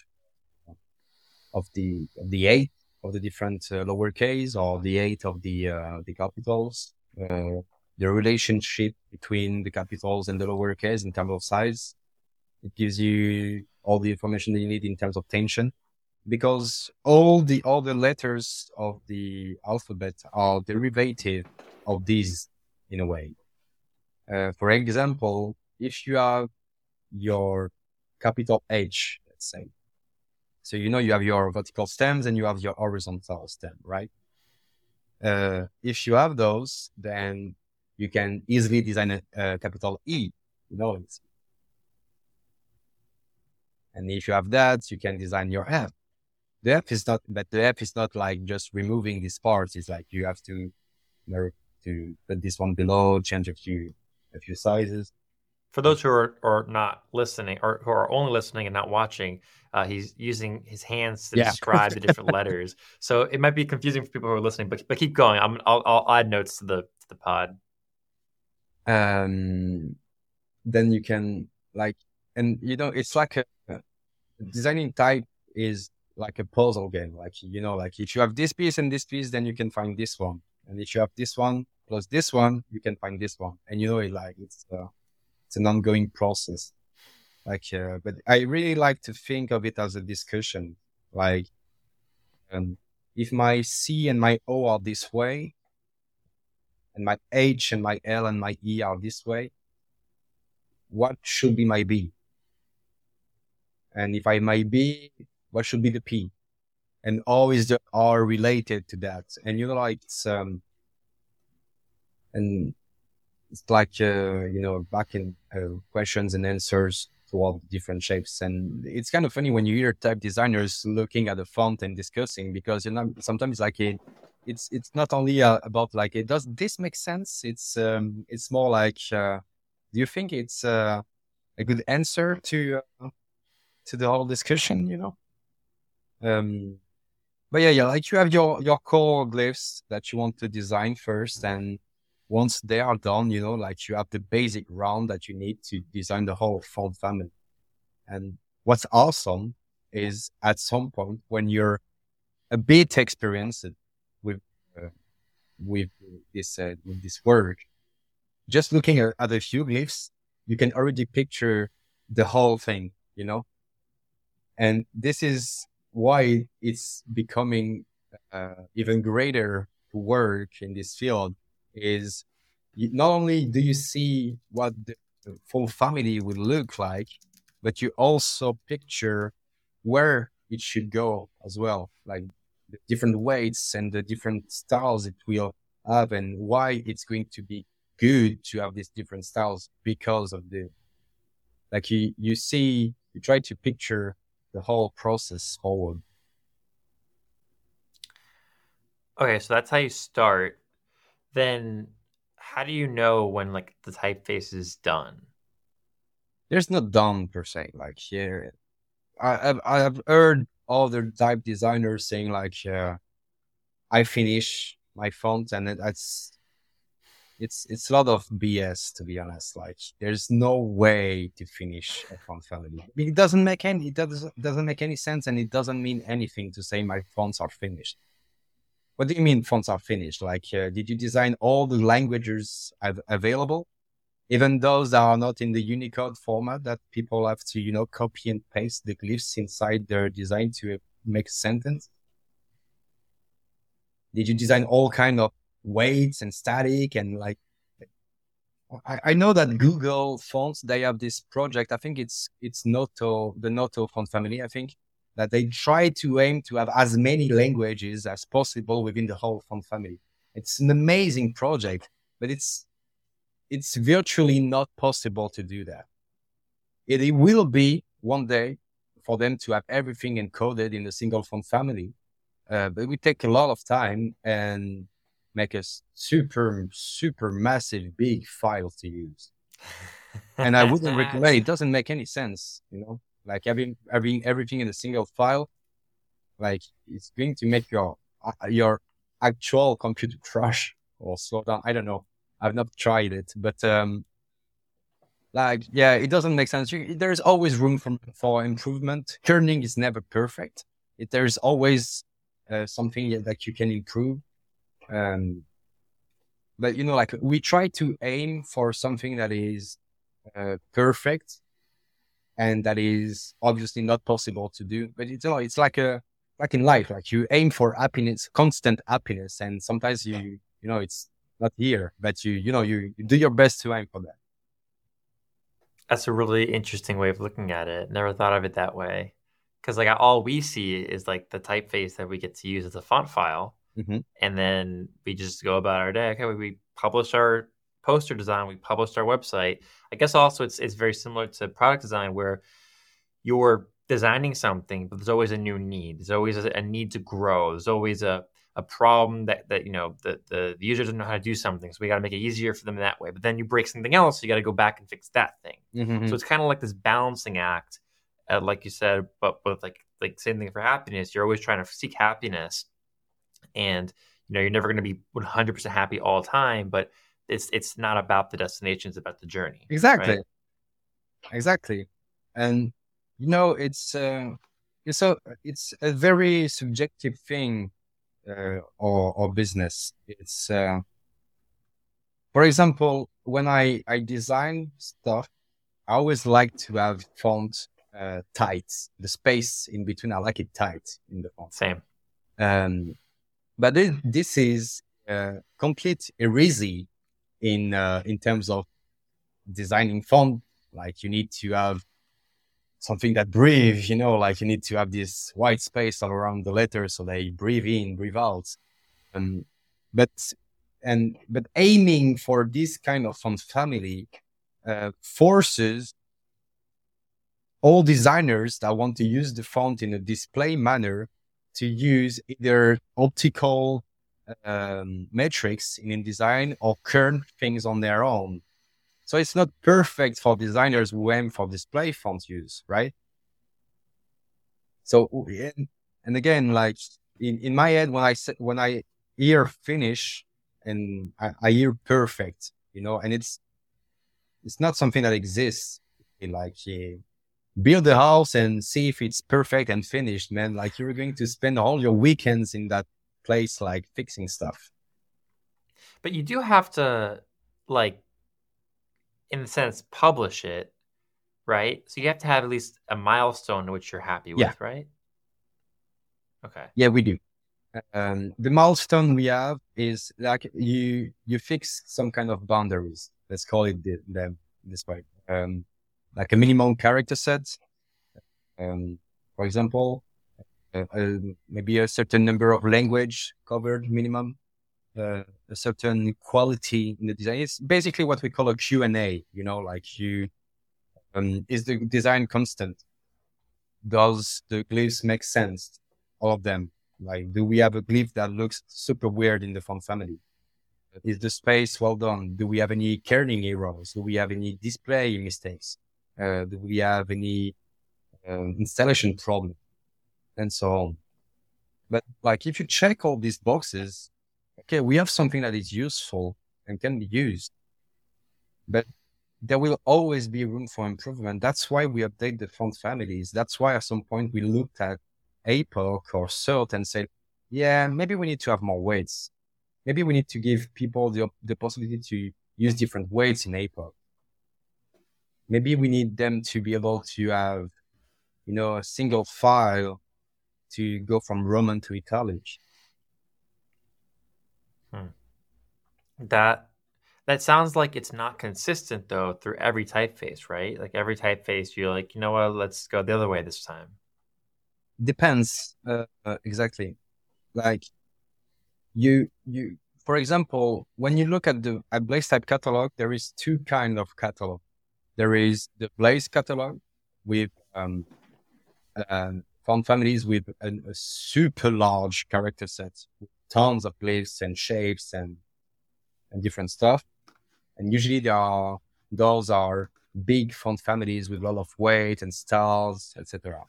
of the of the eight of the different uh, lowercase or the eight of the uh, the capitals, uh, the relationship between the capitals and the lowercase in terms of size. It gives you all the information that you need in terms of tension, because all the the letters of the alphabet are derivative of these in a way. Uh, for example, if you have your capital H, let's say, So you know you have your vertical stems and you have your horizontal stem, right? Uh, if you have those, then you can easily design a, a capital E. You know, and if you have that, you can design your F. The F is not, but the F is not like just removing these parts. It's like you have to, you know, to put this one below, change a few, a few sizes. For those who are, are not listening or who are only listening and not watching, uh, he's using his hands to yeah. describe the different [laughs] letters. So it might be confusing for people who are listening, but but keep going. I'm, I'll, I'll add notes to the to the pod. Um, then you can like, and you know, it's like a, a designing type is like a puzzle game. Like you know, like if you have this piece and this piece, then you can find this one, and if you have this one plus this one, you can find this one, and you know, it like it's. Uh, it's an ongoing process. Like, uh, but I really like to think of it as a discussion. Like, um, if my C and my O are this way, and my H and my L and my E are this way, what should be my B? And if I my B, what should be the P? And always the R related to that. And you know, like it's um, and it's like uh, you know back in uh, questions and answers to all the different shapes and it's kind of funny when you hear type designers looking at the font and discussing because you know sometimes like it it's it's not only uh, about like it does this make sense it's um it's more like uh, do you think it's uh, a good answer to uh, to the whole discussion you know um but yeah yeah like you have your your core glyphs that you want to design first and once they are done, you know, like you have the basic round that you need to design the whole font family. And what's awesome is at some point when you're a bit experienced with uh, with this uh, with this work, just looking at, at a few glyphs, you can already picture the whole thing, you know. And this is why it's becoming uh, even greater to work in this field is not only do you see what the full family would look like, but you also picture where it should go as well, like the different weights and the different styles it will have and why it's going to be good to have these different styles because of the like you you see you try to picture the whole process forward okay so that's how you start then how do you know when like the typeface is done? There's no done per se. Like here, I, I've I've heard other type designers saying like, uh, I finish my font and it's it's it's a lot of BS to be honest. Like there's no way to finish a font family. It doesn't make any it doesn't doesn't make any sense and it doesn't mean anything to say my fonts are finished. What do you mean fonts are finished? Like, uh, did you design all the languages av- available? Even those that are not in the Unicode format that people have to, you know, copy and paste the glyphs inside their design to make a sentence? Did you design all kind of weights and static and like I, I, know that Google fonts they have this project. I think it's it's Noto, the Noto font family. I think that they try to aim to have as many languages as possible within the whole font family. It's an amazing project, but it's it's virtually not possible to do that. It, it will be one day for them to have everything encoded in a single font family, uh, but it take a lot of time and make a super super massive big file to use. [laughs] and I wouldn't recommend. It doesn't make any sense, you know like having having everything in a single file, like it's going to make your uh, your actual computer [laughs] crash or slow down. I don't know. I've not tried it, but um, like yeah, it doesn't make sense. There's always room for for improvement. Kerning is never perfect. It, there's always uh, something that you can improve. Um, but you know, like we try to aim for something that is uh, perfect and that is obviously not possible to do. But it's you know, it's like a like in life, like you aim for happiness, constant happiness, and sometimes you you know it's not here, but you you know you, you do your best to aim for that. That's a really interesting way of looking at it. Never thought of it that way. because like all we see is like the typeface that we get to use as a font file, Mhm. and then we just go about our day. Okay, we, we published our poster design, we published our website. I guess also it's it's very similar to product design where you're designing something, but there's always a new need. There's always a, a need to grow. There's always a a problem that that you know the, the the user doesn't know how to do something, so we got to make it easier for them that way. But then you break something else, so you got to go back and fix that thing. Mhm. So it's kind of like this balancing act, uh, like you said, but with like like same thing for happiness. You're always trying to seek happiness, and you know you're never going to be 100 percent happy all the time. But it's it's not about the destination; it's about the journey. Exactly. right? Exactly. And you know, it's uh, it's a it's a very subjective thing, uh, or or business. It's uh, for example, when I I design stuff, I always like to have font uh, tight. The space in between, I like it tight in the font. Same. Um, but this, this is uh, complete heresy in uh, in terms of designing font. Like you need to have something that breathes, you know, like you need to have this white space all around the letter so they breathe in, breathe out. Um, but and but aiming for this kind of font family uh, forces all designers that want to use the font in a display manner to use either optical um, metrics in InDesign or kern things on their own. So it's not perfect for designers who aim for display font use, right? So and, again, like in, in my head, when I when I hear finish and I, I hear perfect, you know, and it's it's not something that exists. Like build a house and see if it's perfect and finished, man. Like you're going to spend all your weekends in that place, like fixing stuff. But you do have to, like, in a sense, publish it, right? So you have to have at least a milestone which you're happy with, Yeah. right? Okay. Yeah, we do. Um, the milestone we have is like you you fix some kind of boundaries. Let's call it the, them this way. Um, like a minimum character set. Um, for example, uh, uh, maybe a certain number of language covered minimum, uh, a certain quality in the design. It's basically what we call a Q and A. You know, like you, um, is the design constant? Does the glyphs make sense? All of them. Like, do we have a glyph that looks super weird in the font family? Is the space well done? Do we have any kerning errors? Do we have any display mistakes? Uh, do we have any um, installation problem? And so on. But like, if you check all these boxes, okay, we have something that is useful and can be used, but there will always be room for improvement. That's why we update the font families. That's why at some point we looked at APOC or Surt and said, yeah, maybe we need to have more weights. Maybe we need to give people the, the possibility to use different weights in APOC. Maybe we need them to be able to have, you know, a single file to go from Roman to italic. That that sounds like it's not consistent though through every typeface, right? Like every typeface, you're like, you know what? Let's go the other way this time. Depends, uh, uh, exactly. Like you, you, for example, when you look at the at Blaze type catalog, there is two kind of catalog. There is the Blaze catalog with um, uh, font families with a, a super large character set, with tons of glyphs and shapes and and different stuff. And usually there are those are big font families with a lot of weight and styles, etc.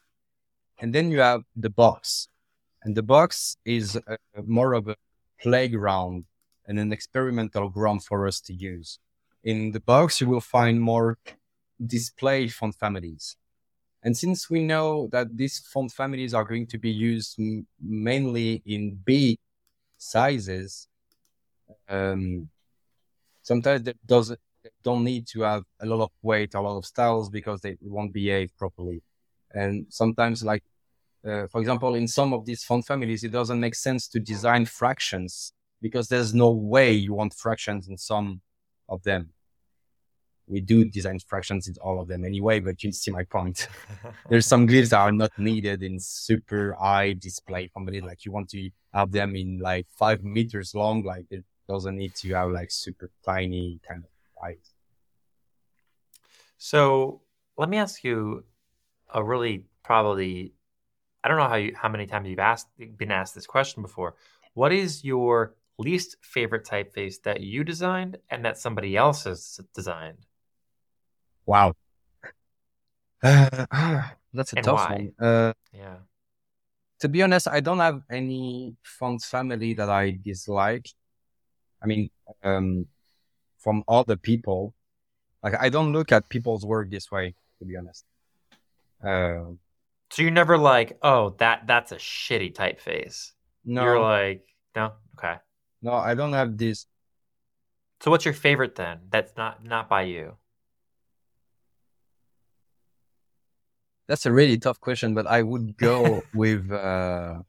And then you have the box, and the box is uh more of a playground and an experimental ground for us to use. In the box, you will find more display font families. And since we know that these font families are going to be used m- mainly in big sizes, um, sometimes they they don't need to have a lot of weight, a lot of styles because they won't behave properly. And sometimes, like uh, for example, in some of these font families, it doesn't make sense to design fractions because there's no way you want fractions in some of them. We do design fractions in all of them anyway, but you see my point. [laughs] There's some glyphs that are not needed in super high display companies. Like you want to have them in like five meters long. Like it doesn't need to have like super tiny kind of size. So let me ask you a really probably I don't know how you how many times you've asked been asked this question before. What is your least favorite typeface that you designed and that somebody else has designed? Wow. Uh, [sighs] that's a And tough why? one. Uh, Yeah. to be honest, I don't have any font family that I dislike. I mean, um, from other people, like I don't look at people's work this way, to be honest. Uh, So you're never like, oh, that that's a shitty typeface. no, You're like, no, okay. no, I don't have this. So what's your favorite then? That's not not by you. That's a really tough question, but I would go [laughs] with, uh,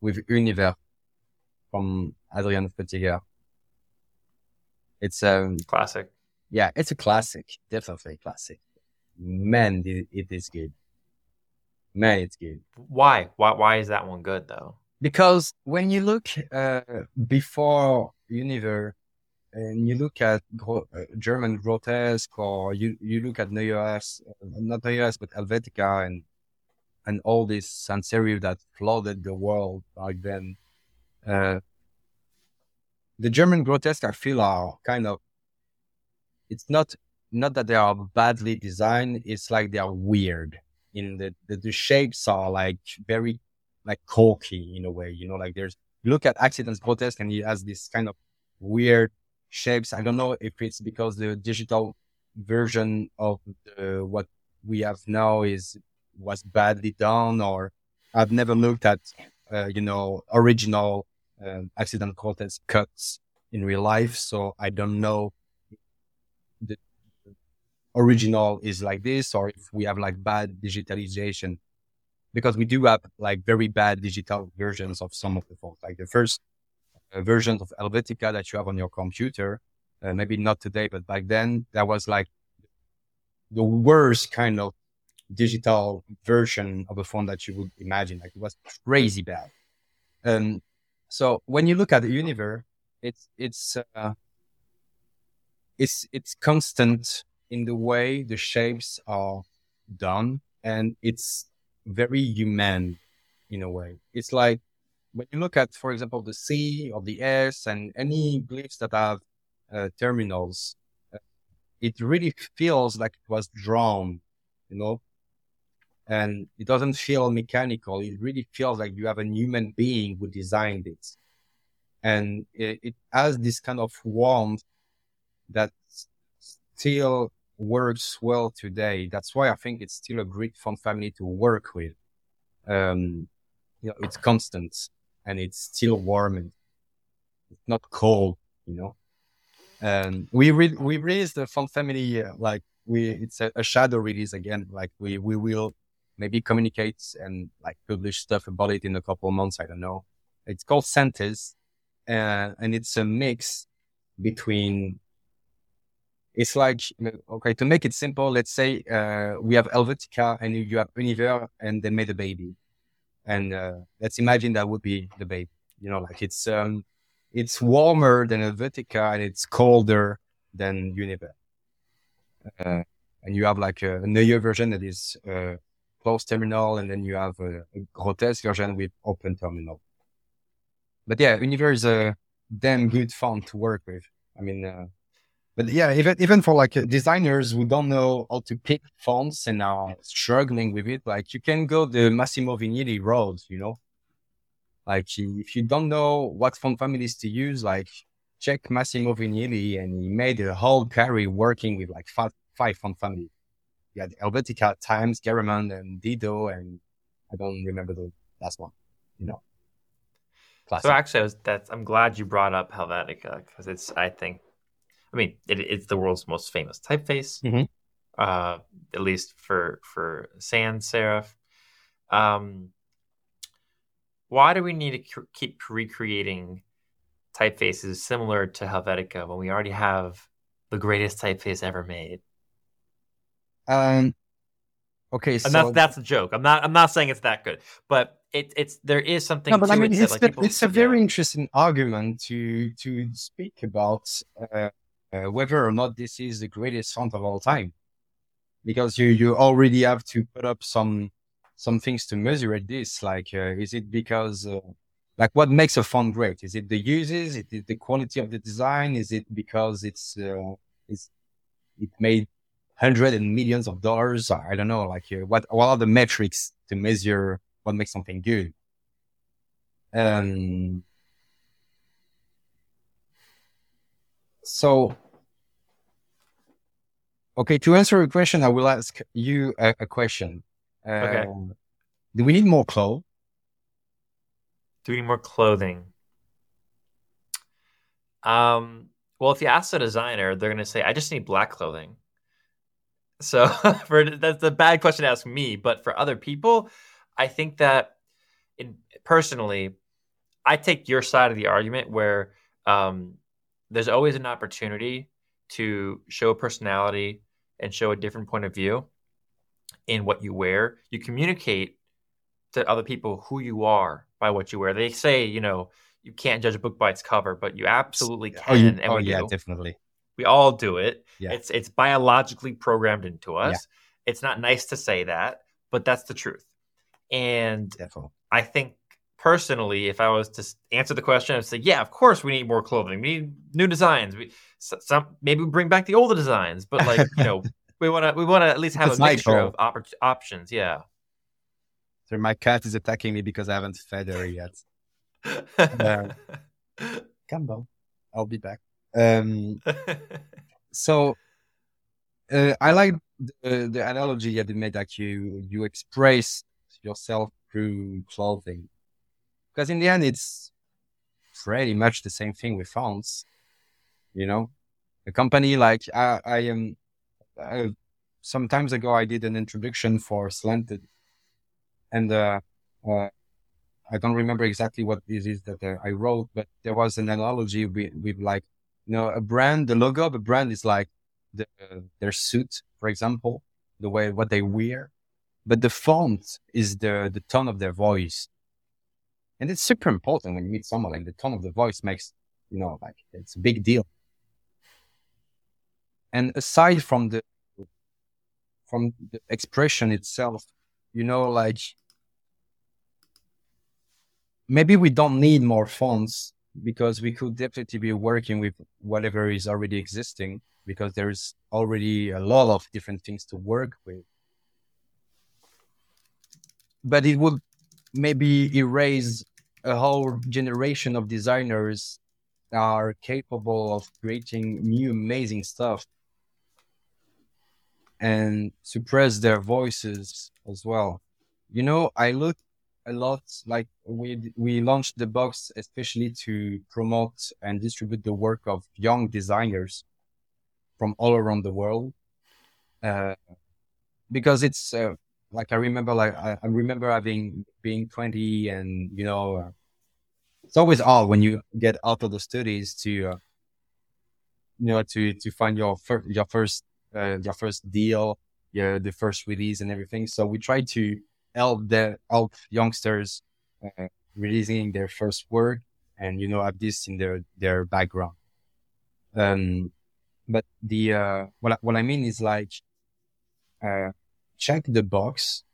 with Univers from Adrian Frutiger. It's, um, Classic. yeah, it's a classic, definitely a classic. Man, it, it is good. Man, it's good. Why? Why why is that one good though? Because when you look uh, before Univers and you look at gro- uh, German grotesque or you, you look at Neues, uh, not Neues, but Helvetica and and all this sans serif that flooded the world back then. Uh, the German grotesque, I feel, are kind of. It's not not that they are badly designed. It's like they are weird. In the the, the shapes are like very like corky in a way. You know, like there's look at Akzidenz-Grotesk and he has this kind of weird shapes. I don't know if it's because the digital version of what we have now is was badly done, or I've never looked at uh, you know original um, Akzidenz-Grotesk cuts in real life, so I don't know the original is like this or if we have like bad digitalization because we do have like very bad digital versions of some of the fonts. Like the first versions of Helvetica that you have on your computer, uh, maybe not today, but back then, that was like the worst kind of digital version of a phone that you would imagine. Like it was crazy bad. Um, so when you look at the Univers, it's it's uh, it's it's constant in the way the shapes are done, and it's very human in a way. It's like when you look at, for example, the C or the S and any glyphs that have uh, terminals, uh, it really feels like it was drawn, you know, and it doesn't feel mechanical. It really feels like you have a human being who designed it. And it, it has this kind of warmth that still works well today. That's why I think it's still a great font family to work with. Um, you know, it's constant and it's still warm and it's not cold, you know. And we re- we released the font family uh, like we it's a, a shadow release again. Like we we will maybe communicate and like publish stuff about it in a couple of months. I don't know. It's called Centers, uh, and it's a mix between it's like okay to make it simple let's say uh, we have helvetica and you have Univers and they made a baby and uh, let's imagine that would be the baby you know like it's um it's warmer than helvetica and it's colder than Univers uh, and you have like a, a neue version that is uh, closed terminal and then you have a, a grotesque version with open terminal. But yeah Univers is a damn good font to work with. I mean uh, but yeah, even even for like designers who don't know how to pick fonts and are struggling with it, like you can go the Massimo Vignelli road, you know. Like if you don't know what font families to use, like check Massimo Vignelli, and he made a whole carry working with like five five font families. You had Helvetica, Times, Garamond, and Didot, and I don't remember the last one. You know. Classic. So actually, I was, that's I'm glad you brought up Helvetica because it's I think, I mean, it, it's the world's most famous typeface, Mhm. uh, at least for for sans serif. Um, why do we need to keep recreating typefaces similar to Helvetica when we already have the greatest typeface ever made? Um. Okay, so and that's that's a joke. I'm not I'm not saying it's that good, but it, it's there is something. no, but I mean, it that, it's like, the- people- it's a yeah. very interesting argument to to speak about uh, uh, whether or not this is the greatest font of all time, because you you already have to put up some some things to measure this. Like, uh, is it because uh, like what makes a font great? Is it the uses? Is it the quality of the design? Is it because it's uh, it's it made hundreds and millions of dollars? I don't know. Like, uh, what what are the metrics to measure what makes something good? Um, so, okay, to answer your question, I will ask you a, a question. Okay. Um, Do we need more clothes? Do we need more clothing? Um, well, if you ask the designer, they're going to say, I just need black clothing. So [laughs] for that's a bad question to ask me, but for other people, I think that in personally, I take your side of the argument where um, there's always an opportunity to show a personality and show a different point of view in what you wear. You communicate to other people who you are by what you wear. They say, you know, you can't judge a book by its cover, but you absolutely can, Oh, you, and oh yeah, do. definitely. We all do it. Yeah. It's it's biologically programmed into us. It's not nice to say that, but that's the truth. And Definitely. I think personally, if I was to answer the question, I'd say, yeah, of course we need more clothing. We need new designs. We some maybe we bring back the older designs, but like you know, [laughs] we want to we want to at least have It's a mixture of oppor- options. Yeah. So my cat is attacking me because I haven't fed her yet. Yeah. [laughs] Come on, I'll be back. Um, [laughs] so uh, I like the, the analogy that you made that you you express yourself through clothing, because in the end it's pretty much the same thing with fonts. You know, a company like I, I am. Uh, some times ago, I did an introduction for Slanted, and uh, uh, I don't remember exactly what this is that uh, I wrote, but there was an analogy with, with like, you know, a brand, the logo of a brand is like the, their suit, for example, the way what they wear, but the font is the, the tone of their voice. And it's super important when you meet someone like the tone of the voice makes, you know, like it's a big deal. And aside from the, from the expression itself, you know, like maybe we don't need more fonts because we could definitely be working with whatever is already existing because there's already a lot of different things to work with. But it would maybe erase a whole generation of designers are capable of creating new amazing stuff and suppress their voices as well. You know, I look a lot like we we launched the box especially to promote and distribute the work of young designers from all around the world uh, because it's uh, like i remember like I, I remember having being 20 and you know uh, it's always odd when you get out of the studies to uh, you know to to find your first your first uh, your first deal yeah the first release and everything. So we try to help the help youngsters uh, releasing their first work and you know have this in their their background. Um but the uh what what i mean is like uh check the box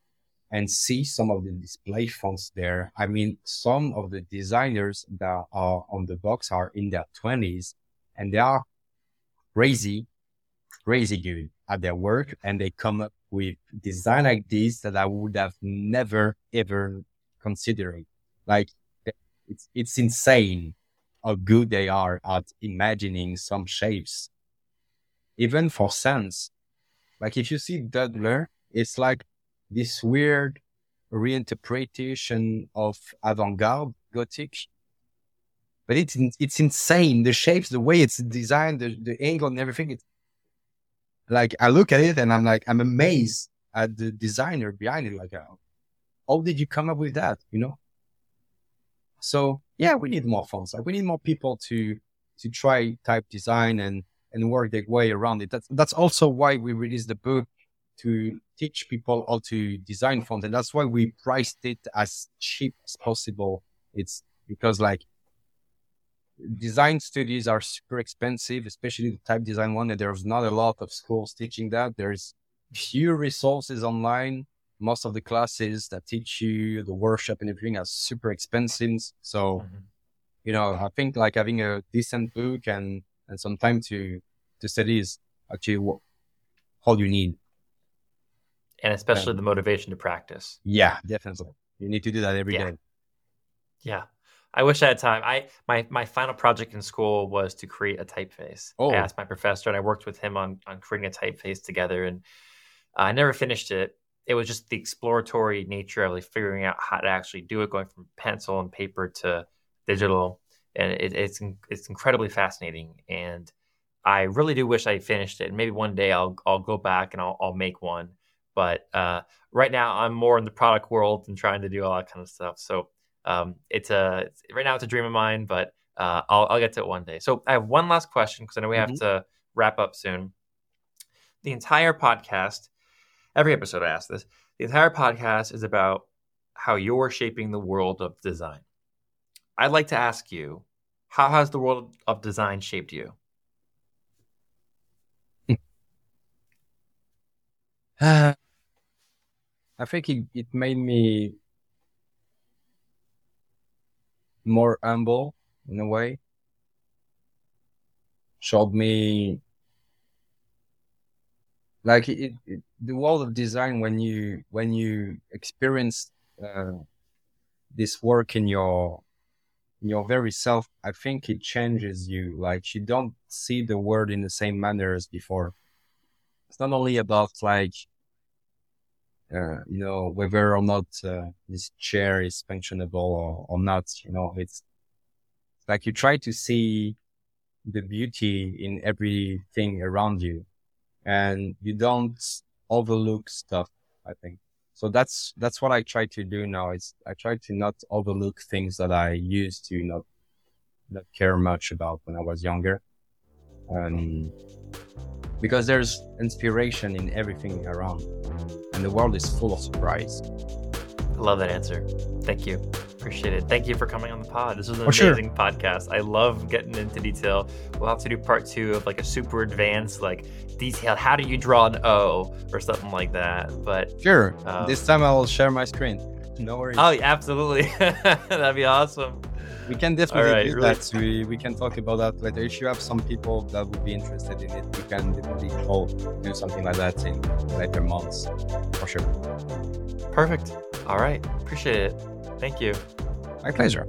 and see some of the display fonts there i mean some of the designers that are on the box are in their 20s and they are crazy crazy good at their work and they come up with design like this that I would have never ever considered. Like it's it's insane how good they are at imagining some shapes. Even for sense. Like if you see Dudler, it's like this weird reinterpretation of avant-garde Gothic. But it's it's insane. The shapes, the way it's designed, the, the angle and everything. It's like I look at it and I'm like I'm amazed at the designer behind it. Like, how, did you come up with that? You know. So yeah, we need more fonts. Like we need more people to to try type design and and work their way around it. That's that's also why we released the book to teach people how to design fonts, and that's why we priced it as cheap as possible. It's because like design studies are super expensive, especially the type design one, and there's not a lot of schools teaching that. There's few resources online. Most of the classes that teach you the workshop and everything are super expensive. So, mm-hmm. you know, I think like having a decent book and, and some time to, to study is actually what all you need. And especially the motivation to practice. Yeah, definitely. You need to do that every yeah. day. yeah. I wish I had time. I my my final project in school was to create a typeface. Oh. I asked my professor, and I worked with him on on creating a typeface together. And uh, I never finished it. It was just the exploratory nature of like figuring out how to actually do it, going from pencil and paper to digital, and it, it's it's incredibly fascinating. And I really do wish I finished it. And maybe one day I'll I'll go back and I'll I'll make one. But uh, right now I'm more in the product world and trying to do all that kind of stuff. So um, it's a it's, right now it's a dream of mine, but uh, I'll I'll get to it one day. So I have one last question because I know we have mm-hmm. to wrap up soon. The entire podcast, every episode I ask this. The entire podcast is about how you're shaping the world of design. I'd like to ask you, how has the world of design shaped you? [laughs] Uh, I think it, it made me more humble in a way. Showed me like it, it, the world of design when you when you experience uh, this work in your in your very self i think it changes you like you don't see the world in the same manner as before it's not only about like uh, you know, whether or not uh, this chair is functionable or, or not, you know, it's like you try to see the beauty in everything around you and you don't overlook stuff, I think. So that's, that's what I try to do now is I try to not overlook things that I used to not, not care much about when I was younger. Um, because there's inspiration in everything around and the world is full of surprise. I love that answer. Thank you. Appreciate it. Thank you for coming on the pod. This was an oh, amazing sure. podcast. I love getting into detail. We'll have to do part two of like a super advanced, like detailed. How do you draw an O or something like that? But sure, um, this time I'll share my screen. No worries. Oh, yeah, absolutely. [laughs] That'd be awesome we can definitely right, do really that. We, we can talk about that later. If you have some people that would be interested in it, we can definitely all do something like that in later months for sure. Perfect. All right. Appreciate it. Thank you. My pleasure.